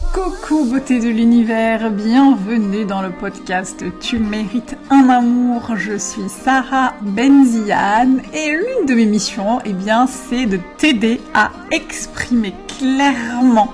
Coucou beauté de l'univers, bienvenue dans le podcast Tu mérites un amour. Je suis Sarah Benziane et l'une de mes missions, eh bien, c'est de t'aider à exprimer clairement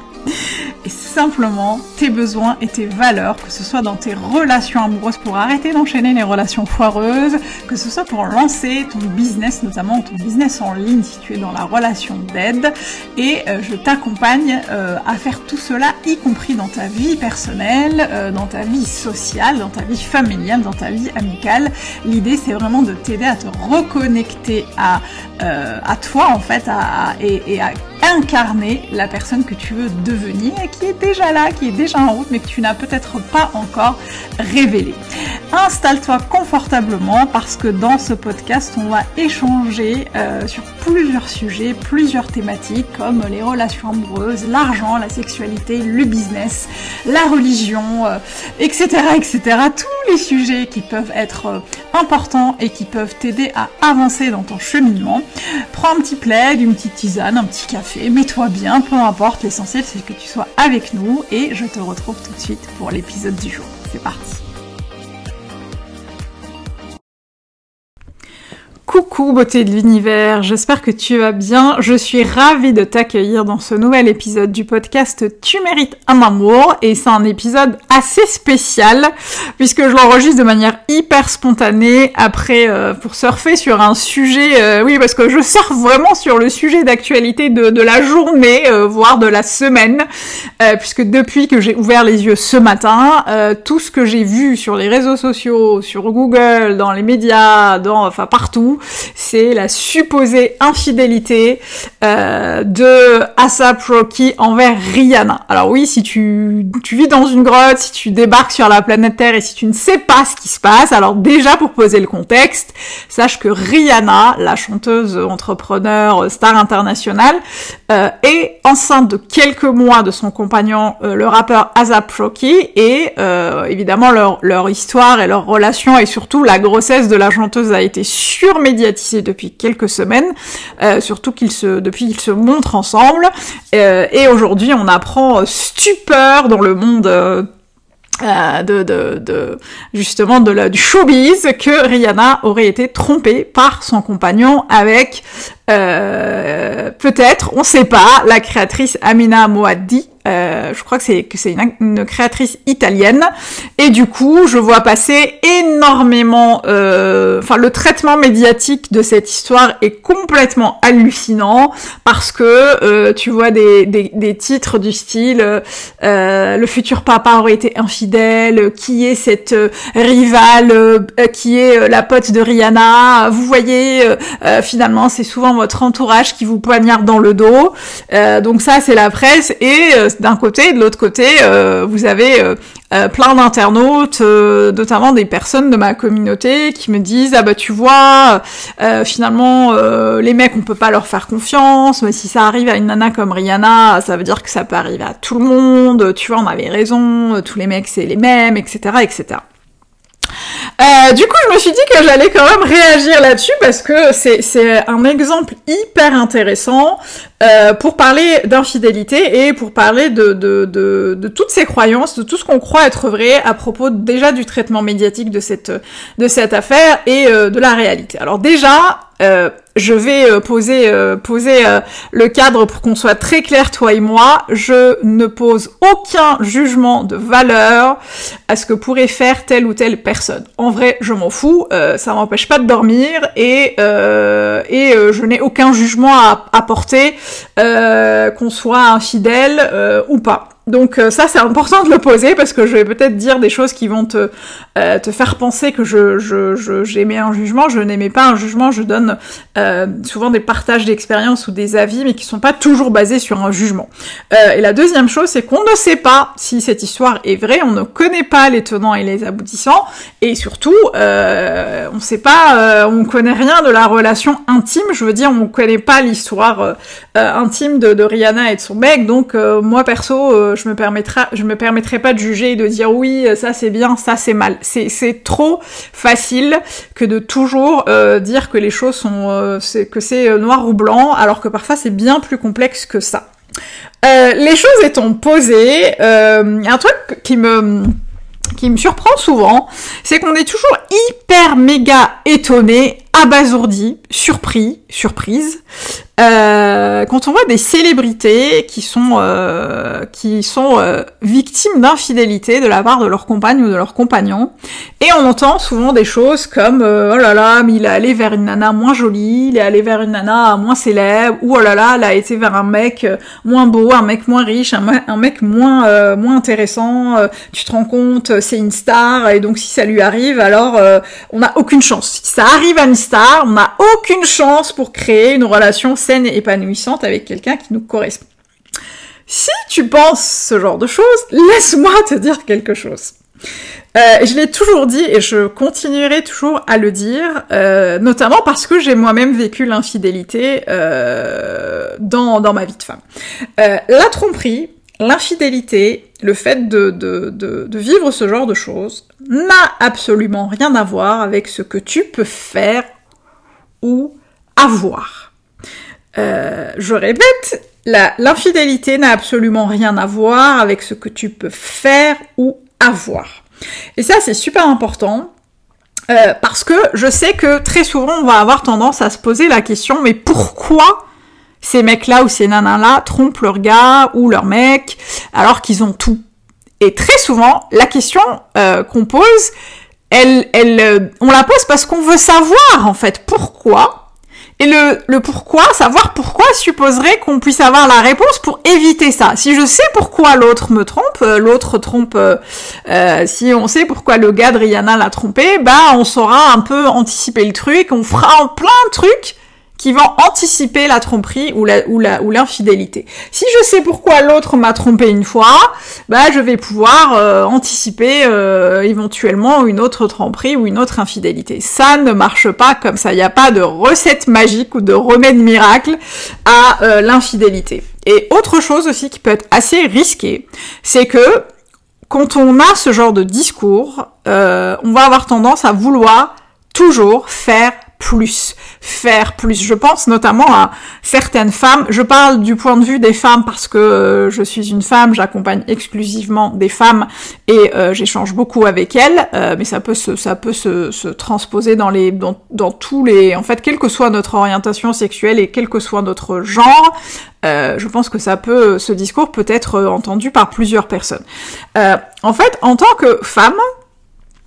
et simplement tes besoins et tes valeurs, que ce soit dans tes relations amoureuses pour arrêter d'enchaîner les relations foireuses, que ce soit pour lancer ton business, notamment ton business en ligne si tu es dans la relation d'aide. Et euh, je t'accompagne euh, à faire tout cela, y compris dans ta vie personnelle, euh, dans ta vie sociale, dans ta vie familiale, dans ta vie amicale. L'idée c'est vraiment de t'aider à te reconnecter à, à toi en fait à, et, et à incarner la personne que tu veux devenir et qui est déjà là, qui est déjà en route, mais que tu n'as peut-être pas encore révélé. Installe-toi confortablement parce que dans ce podcast, on va échanger euh, sur plusieurs sujets, plusieurs thématiques comme les relations amoureuses, l'argent, la sexualité, le business, la religion, etc., euh, etc. Tous les sujets qui peuvent être euh, importants et qui peuvent t'aider à avancer dans ton cheminement. Prends un petit plaid, une petite tisane, un petit café mets-toi bien, peu importe, l'essentiel c'est que tu sois avec nous et je te retrouve tout de suite pour l'épisode du jour. C'est parti Coucou beauté de l'univers, j'espère que tu vas bien. Je suis ravie de t'accueillir dans ce nouvel épisode du podcast Tu mérites un amour et c'est un épisode assez spécial puisque je l'enregistre de manière hyper spontanée après euh, pour surfer sur un sujet, euh, oui parce que je surfe vraiment sur le sujet d'actualité de, la journée, euh, voire de la semaine, puisque depuis que j'ai ouvert les yeux ce matin, tout ce que j'ai vu sur les réseaux sociaux, sur Google, dans les médias, dans enfin partout, c'est la supposée infidélité euh, de ASAP Rocky envers Rihanna. Alors oui, si tu, vis dans une grotte, si tu débarques sur la planète Terre et si tu ne sais pas ce qui se passe, alors déjà pour poser le contexte, sache que Rihanna, la chanteuse entrepreneur star internationale, euh, est enceinte de quelques mois de son compagnon, euh, le rappeur ASAP Rocky, et euh, évidemment leur, leur histoire et leur relation et surtout la grossesse de la chanteuse a été surmédiatisée depuis quelques semaines, euh, surtout qu'ils se, depuis qu'ils se montrent ensemble. Euh, et aujourd'hui, on apprend stupeur dans le monde. Euh, de, justement de la, du showbiz que Rihanna aurait été trompée par son compagnon avec peut-être, on sait pas, la créatrice Amina Moaddi, euh, je crois que c'est que c'est une, créatrice italienne. Et du coup je vois passer énormément euh, enfin le traitement médiatique de cette histoire est complètement hallucinant parce que euh, tu vois des, des, des, titres du style le futur papa aurait été infidèle qui est cette rivale qui est la pote de Rihanna. Vous voyez finalement c'est souvent votre entourage qui vous poignarde dans le dos. Donc ça c'est la presse. Et d'un côté, de l'autre côté, euh, vous avez euh, euh, plein d'internautes, notamment des personnes de ma communauté, qui me disent ah bah tu vois, finalement les mecs on peut pas leur faire confiance, mais si ça arrive à une nana comme Rihanna, ça veut dire que ça peut arriver à tout le monde. Tu vois, on avait raison, tous les mecs c'est les mêmes, etc., etc. Euh, du coup, je me suis dit que j'allais quand même réagir là-dessus parce que c'est un exemple hyper intéressant euh, pour parler d'infidélité et pour parler de, toutes ces croyances, de tout ce qu'on croit être vrai à propos déjà du traitement médiatique de cette, de cette affaire et euh, de la réalité. Alors déjà, euh, je vais euh, poser, euh, le cadre pour qu'on soit très clair, toi et moi. Je ne pose aucun jugement de valeur à ce que pourrait faire telle ou telle personne. En vrai, je m'en fous, ça m'empêche pas de dormir et, et je n'ai aucun jugement à apporter, qu'on soit infidèle ou pas. Donc euh, ça c'est important de le poser parce que je vais peut-être dire des choses qui vont te, euh, te faire penser que je, j'aimais un jugement, je n'aimais pas un jugement, je donne euh, souvent des partages d'expériences ou des avis mais qui sont pas toujours basés sur un jugement. et la deuxième chose c'est qu'on ne sait pas si cette histoire est vraie, on ne connaît pas les tenants et les aboutissants. Et surtout on sait pas, on connaît rien de la relation intime, je veux dire on connaît pas l'histoire intime de, de, Rihanna et de son mec. Donc moi perso je me permettrai, je me permettrai pas de juger et de dire oui, ça c'est bien, ça c'est mal. C'est, trop facile que de toujours euh, dire que les choses sont, euh, que c'est euh, noir ou blanc, alors que parfois c'est bien plus complexe que ça. Les choses étant posées, un truc qui me surprend souvent, c'est qu'on est toujours hyper méga étonné, abasourdi, surpris, surprise, quand on voit des célébrités qui sont euh, qui sont euh, victimes d'infidélité de la part de leur compagne ou de leur compagnon, et on entend souvent des choses comme oh là là, mais il est allé vers une nana moins jolie, il est allé vers une nana moins célèbre, ou oh là là, il a été vers un mec moins beau, un mec moins riche, un, mec moins moins intéressant. tu te rends compte, c'est une star, et donc si ça lui arrive, alors on n'a aucune chance. Si ça arrive à une star, on n'a aucune chance pour créer une relation saine et avec quelqu'un qui nous correspond. Si tu penses ce genre de choses, laisse-moi te dire quelque chose. Euh, je l'ai toujours dit et je continuerai toujours à le dire, euh, notamment parce que j'ai moi-même vécu l'infidélité euh, dans, dans ma vie de femme. la tromperie, l'infidélité, le fait de, de, de, vivre ce genre de choses n'a absolument rien à voir avec ce que tu peux faire ou avoir. Euh, je répète, l'infidélité n'a absolument rien à voir avec ce que tu peux faire ou avoir. Et ça, c'est super important. Euh, parce que je sais que très souvent on va avoir tendance à se poser la question mais pourquoi ces mecs-là ou ces nanas-là trompent leur gars ou leur mec alors qu'ils ont tout? Et très souvent la question euh, qu'on pose, elle, elle, on la pose parce qu'on veut savoir en fait pourquoi et le, le pourquoi, savoir pourquoi supposerait qu'on puisse avoir la réponse pour éviter ça. Si je sais pourquoi l'autre me trompe, euh, l'autre trompe, euh, euh, si on sait pourquoi le gars de Rihanna l'a trompé, bah on saura un peu anticiper le truc, on fera plein de trucs qui vont anticiper la tromperie ou l'infidélité. Si je sais pourquoi l'autre m'a trompé une fois, bah je vais pouvoir euh, anticiper euh, éventuellement une autre tromperie ou une autre infidélité. Ça ne marche pas comme ça. Il n'y a pas de recette magique ou de remède miracle à euh, l'infidélité. Et autre chose aussi qui peut être assez risqué, c'est que quand on a ce genre de discours, on va avoir tendance à vouloir toujours faire plus, faire plus. Je pense notamment à certaines femmes. Je parle du point de vue des femmes parce que euh, je suis une femme, j'accompagne exclusivement des femmes et euh, j'échange beaucoup avec elles. Euh, mais ça peut se, ça peut se, se transposer dans les, dans, tous les, en fait, quelle que soit notre orientation sexuelle et quel que soit notre genre. je pense que ça peut, ce discours peut être entendu par plusieurs personnes. en fait, en tant que femme,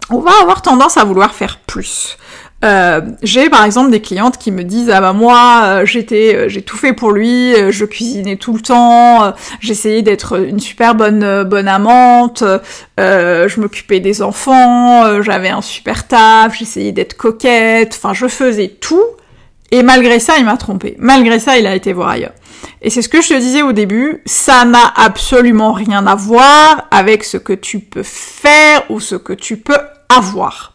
on va avoir tendance à vouloir faire plus. Euh, j'ai par exemple des clientes qui me disent ah bah moi euh, j'étais euh, j'ai tout fait pour lui, je cuisinais tout le temps, j'essayais d'être une super bonne bonne amante, je m'occupais des enfants, j'avais un super taf, j'essayais d'être coquette, enfin je faisais tout et malgré ça il m'a trompé. Malgré ça il a été voir ailleurs. Et c'est ce que je te disais au début, ça n'a absolument rien à voir avec ce que tu peux faire ou ce que tu peux avoir.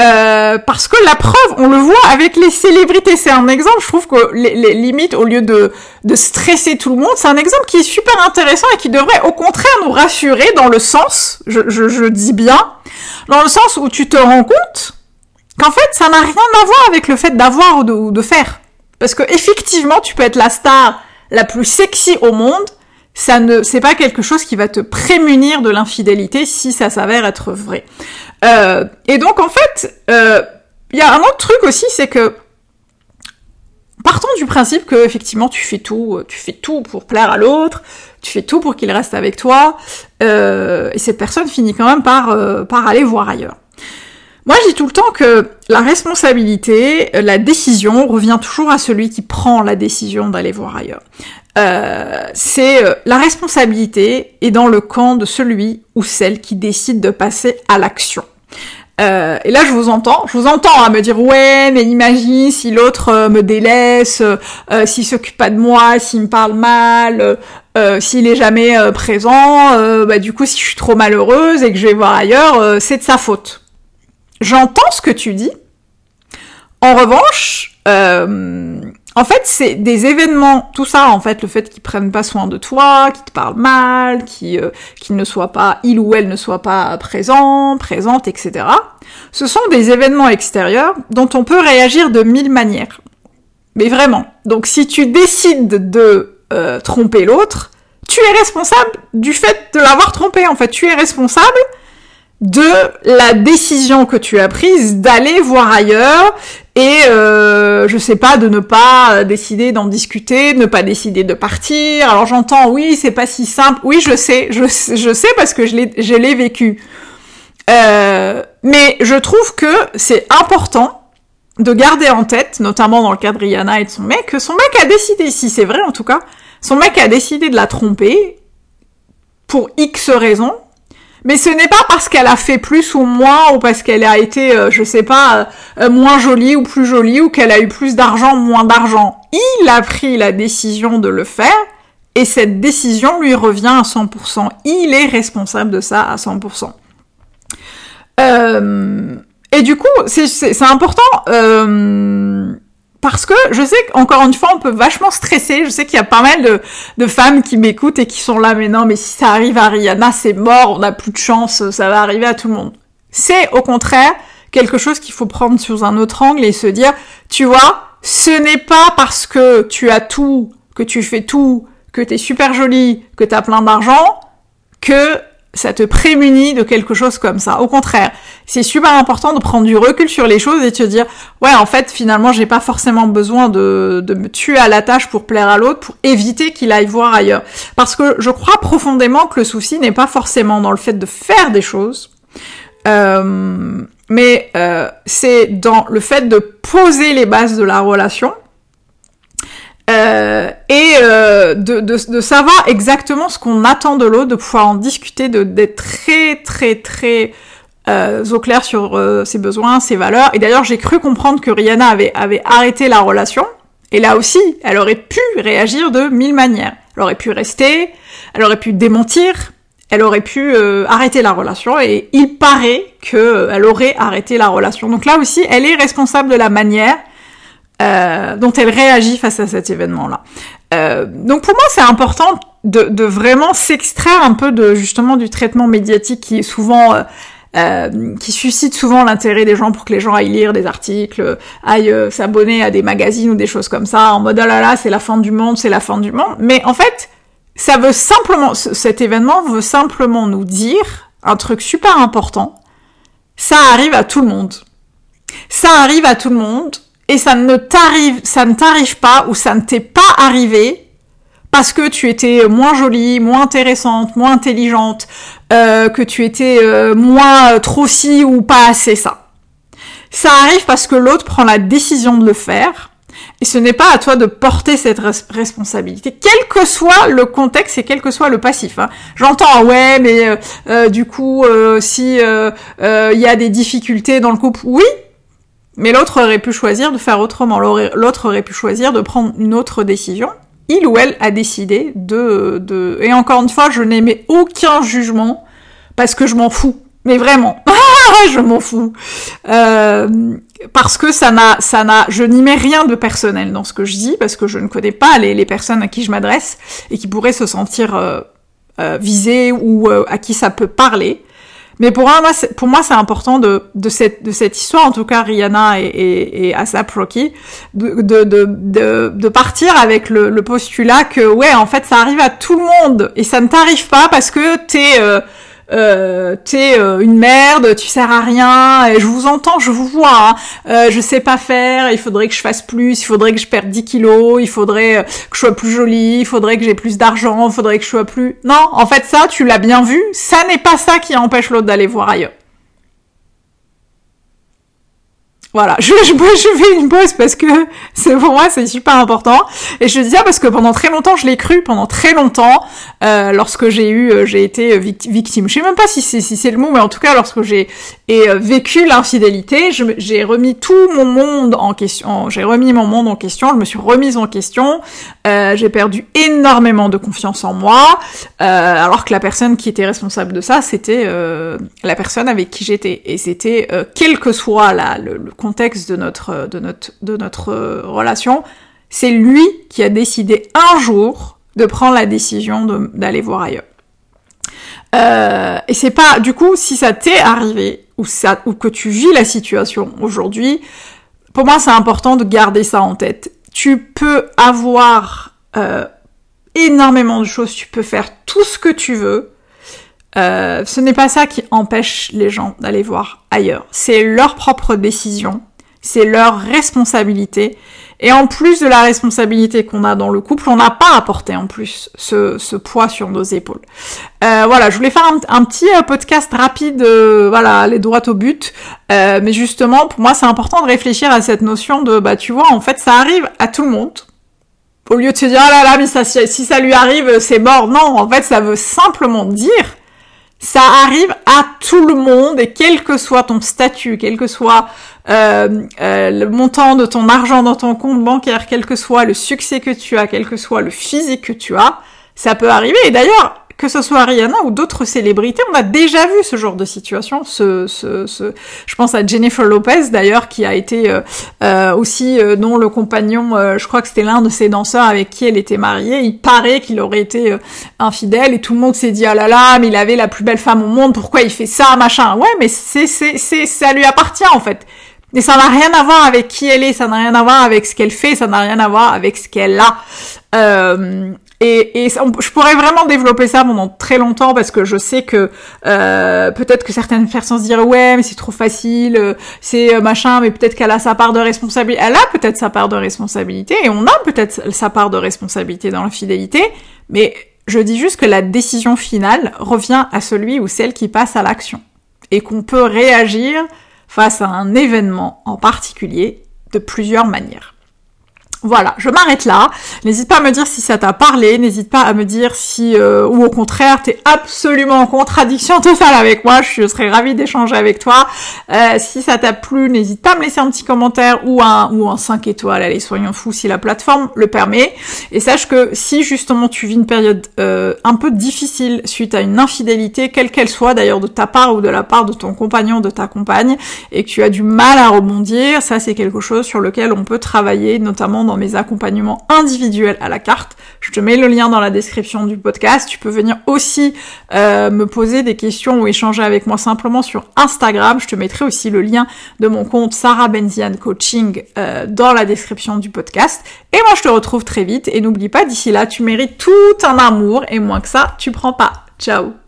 Euh, parce que la preuve, on le voit avec les célébrités. C'est un exemple, je trouve que les, limites, au lieu de, stresser tout le monde, c'est un exemple qui est super intéressant et qui devrait au contraire nous rassurer dans le sens, je dis bien, dans le sens où tu te rends compte qu'en fait, ça n'a rien à voir avec le fait d'avoir ou de, ou de faire. Parce que effectivement, tu peux être la star la plus sexy au monde, ça ne, c'est pas quelque chose qui va te prémunir de l'infidélité si ça s'avère être vrai. Euh, et donc en fait, il euh, y a un autre truc aussi, c'est que partons du principe que effectivement tu fais tout, tu fais tout pour plaire à l'autre, tu fais tout pour qu'il reste avec toi, euh, et cette personne finit quand même par euh, par aller voir ailleurs. Moi, je dis tout le temps que la responsabilité, la décision revient toujours à celui qui prend la décision d'aller voir ailleurs. Euh, c'est euh, la responsabilité est dans le camp de celui ou celle qui décide de passer à l'action. Euh, et là, je vous entends, je vous entends à me dire ouais, mais imagine si l'autre euh, me délaisse, euh, s'il s'occupe pas de moi, s'il me parle mal, s'il est jamais présent, bah du coup, si je suis trop malheureuse et que je vais voir ailleurs, c'est de sa faute. J'entends ce que tu dis. En revanche, en fait, c'est des événements, tout ça, en fait, le fait qu'ils prennent pas soin de toi, qu'ils te parlent mal, qu'ils euh, ne soient pas, il ou elle ne soit pas présent, présente, etc. Ce sont des événements extérieurs dont on peut réagir de mille manières. Mais vraiment. Donc, si tu décides de euh, tromper l'autre, tu es responsable du fait de l'avoir trompé. En fait, tu es responsable de la décision que tu as prise d'aller voir ailleurs et euh, je sais pas de ne pas décider d'en discuter, de ne pas décider de partir. Alors j'entends oui c'est pas si simple. Oui je sais, je, je sais parce que je l'ai je l'ai vécu. Euh, mais je trouve que c'est important de garder en tête, notamment dans le cas de Rihanna et de son mec, que son mec a décidé, si c'est vrai en tout cas, son mec a décidé de la tromper pour X raisons, mais ce n'est pas parce qu'elle a fait plus ou moins, ou parce qu'elle a été, euh, je sais pas, euh, moins jolie ou plus jolie, ou qu'elle a eu plus d'argent ou moins d'argent. Il a pris la décision de le faire, et cette décision lui revient à 100%. Il est responsable de ça à 100%. Euh, et du coup, c'est important. Euh, parce que je sais qu'encore une fois, on peut vachement stresser. Je sais qu'il y a pas mal de, de femmes qui m'écoutent et qui sont là, mais non, mais si ça arrive à Rihanna, c'est mort, on n'a plus de chance, ça va arriver à tout le monde. C'est au contraire quelque chose qu'il faut prendre sous un autre angle et se dire, tu vois, ce n'est pas parce que tu as tout, que tu fais tout, que t'es super jolie, que t'as plein d'argent, que ça te prémunit de quelque chose comme ça. Au contraire, c'est super important de prendre du recul sur les choses et de se dire, ouais, en fait, finalement, j'ai pas forcément besoin de, de me tuer à la tâche pour plaire à l'autre, pour éviter qu'il aille voir ailleurs. Parce que je crois profondément que le souci n'est pas forcément dans le fait de faire des choses, euh, mais euh, c'est dans le fait de poser les bases de la relation euh, et euh, de, de, de, savoir exactement ce qu'on attend de l'autre, de pouvoir en discuter, d'être très très très euh, au clair sur euh, ses besoins, ses valeurs. Et d'ailleurs, j'ai cru comprendre que Rihanna avait, avait arrêté la relation. Et là aussi, elle aurait pu réagir de mille manières. Elle aurait pu rester, elle aurait pu démentir, elle aurait pu euh, arrêter la relation. Et il paraît que elle aurait arrêté la relation. Donc là aussi, elle est responsable de la manière euh, dont elle réagit face à cet événement-là. Euh, donc pour moi, c'est important de, vraiment s'extraire un peu de justement du traitement médiatique qui est souvent euh, qui suscite souvent l'intérêt des gens pour que les gens aillent lire des articles, aillent s'abonner à des magazines ou des choses comme ça, en mode oh là là, c'est la fin du monde, c'est la fin du monde. Mais en fait, ça veut simplement, cet événement veut simplement nous dire un truc super important. Ça arrive à tout le monde. Ça arrive à tout le monde et ça ne t'arrive, pas ou ça ne t'est pas arrivé parce que tu étais moins jolie, moins intéressante, moins intelligente, euh, que tu étais euh, moins euh, trop si ou pas assez ça. Ça arrive parce que l'autre prend la décision de le faire. Et ce n'est pas à toi de porter cette responsabilité, quel que soit le contexte et quel que soit le passif. Hein. J'entends, ouais, mais du coup, si il y a des difficultés dans le couple, oui, mais l'autre aurait pu choisir de faire autrement. L'autre aurait pu choisir de prendre une autre décision. Il ou elle a décidé de... de... Et encore une fois, je n'émets aucun jugement parce que je m'en fous. Mais vraiment, je m'en fous. Euh, parce que ça n'a, ça n'a, je n'y mets rien de personnel dans ce que je dis, parce que je ne connais pas les, les personnes à qui je m'adresse et qui pourraient se sentir euh, euh visées ou à qui ça peut parler. Mais pour moi, pour moi, c'est important de, de, cette, de cette histoire, en tout cas Rihanna et, et, et Asap Rocky, de, de, de, de, partir avec le, le, postulat que ouais, en fait, ça arrive à tout le monde. Et ça ne t'arrive pas parce que t'es euh, euh, t'es euh, une merde, tu sers à rien, et je vous entends, je vous vois, hein. euh, je sais pas faire, il faudrait que je fasse plus, il faudrait que je perde 10 kilos, il faudrait euh, que je sois plus jolie, il faudrait que j'ai plus d'argent, il faudrait que je sois plus... Non, en fait ça, tu l'as bien vu, ça n'est pas ça qui empêche l'autre d'aller voir ailleurs. Voilà, je, je, je fais une pause parce que c'est pour moi c'est super important et je dis ça parce que pendant très longtemps je l'ai cru pendant très longtemps euh, lorsque j'ai eu euh, j'ai été victime. Je sais même pas si c'est si c'est le mot mais en tout cas lorsque j'ai euh, vécu l'infidélité, j'ai remis tout mon monde en question, j'ai remis mon monde en question, je me suis remise en question, euh, j'ai perdu énormément de confiance en moi euh, alors que la personne qui était responsable de ça c'était la personne avec qui j'étais et c'était quel que soit la, le, le contexte de notre, de notre, de notre relation, c'est lui qui a décidé un jour de prendre la décision d'aller voir ailleurs. Euh, et c'est pas, du coup, si ça t'est arrivé ou ça, ou que tu vis la situation aujourd'hui, pour moi, c'est important de garder ça en tête. Tu peux avoir euh, énormément de choses, tu peux faire tout ce que tu veux. Euh, ce n'est pas ça qui empêche les gens d'aller voir ailleurs. C'est leur propre décision, c'est leur responsabilité. Et en plus de la responsabilité qu'on a dans le couple, on n'a pas à porter en plus ce, ce, poids sur nos épaules. Euh, voilà, je voulais faire un, petit euh, podcast rapide, euh, voilà, aller droit au but. Euh, mais justement, pour moi, c'est important de réfléchir à cette notion de, bah, tu vois, en fait, ça arrive à tout le monde. Au lieu de se dire, ah là là, mais si ça lui arrive, c'est mort. Non, en fait, ça veut simplement dire ça arrive à tout le monde et quel que soit ton statut, quel que soit euh, euh, le montant de ton argent dans ton compte bancaire, quel que soit le succès que tu as, quel que soit le physique que tu as, ça peut arriver. Et d'ailleurs, que ce soit Rihanna ou d'autres célébrités, on a déjà vu ce genre de situation. Ce, ce, ce... je pense à Jennifer Lopez d'ailleurs, qui a été euh, euh aussi euh, dont le compagnon, euh, je crois que c'était l'un de ses danseurs avec qui elle était mariée. Il paraît qu'il aurait été infidèle et tout le monde s'est dit ah là là, mais il avait la plus belle femme au monde, pourquoi il fait ça, machin? Ouais, mais c'est c'est c'est ça lui appartient en fait. Et ça n'a rien à voir avec qui elle est, ça n'a rien à voir avec ce qu'elle fait, ça n'a rien à voir avec ce qu'elle a. Euh, et, et je pourrais vraiment développer ça pendant très longtemps parce que je sais que euh, peut-être que certaines personnes se diraient ouais mais c'est trop facile, euh, c'est euh, machin, mais peut-être qu'elle a sa part de responsabilité. Elle a peut-être sa part de responsabilité et on a peut-être sa part de responsabilité dans la fidélité, mais je dis juste que la décision finale revient à celui ou celle qui passe à l'action et qu'on peut réagir face à un événement en particulier de plusieurs manières. Voilà, je m'arrête là. N'hésite pas à me dire si ça t'a parlé, n'hésite pas à me dire si, euh, ou au contraire, t'es absolument en contradiction totale avec moi, je serais ravie d'échanger avec toi. Euh, si ça t'a plu, n'hésite pas à me laisser un petit commentaire ou un, ou un 5 étoiles, allez, soyons fous si la plateforme le permet. Et sache que si justement tu vis une période euh, un peu difficile suite à une infidélité, quelle qu'elle soit d'ailleurs de ta part ou de la part de ton compagnon, de ta compagne, et que tu as du mal à rebondir, ça c'est quelque chose sur lequel on peut travailler, notamment mes accompagnements individuels à la carte. Je te mets le lien dans la description du podcast. Tu peux venir aussi euh, me poser des questions ou échanger avec moi simplement sur Instagram. Je te mettrai aussi le lien de mon compte Sarah Benzian Coaching euh, dans la description du podcast. Et moi, je te retrouve très vite. Et n'oublie pas, d'ici là, tu mérites tout un amour et moins que ça, tu prends pas. Ciao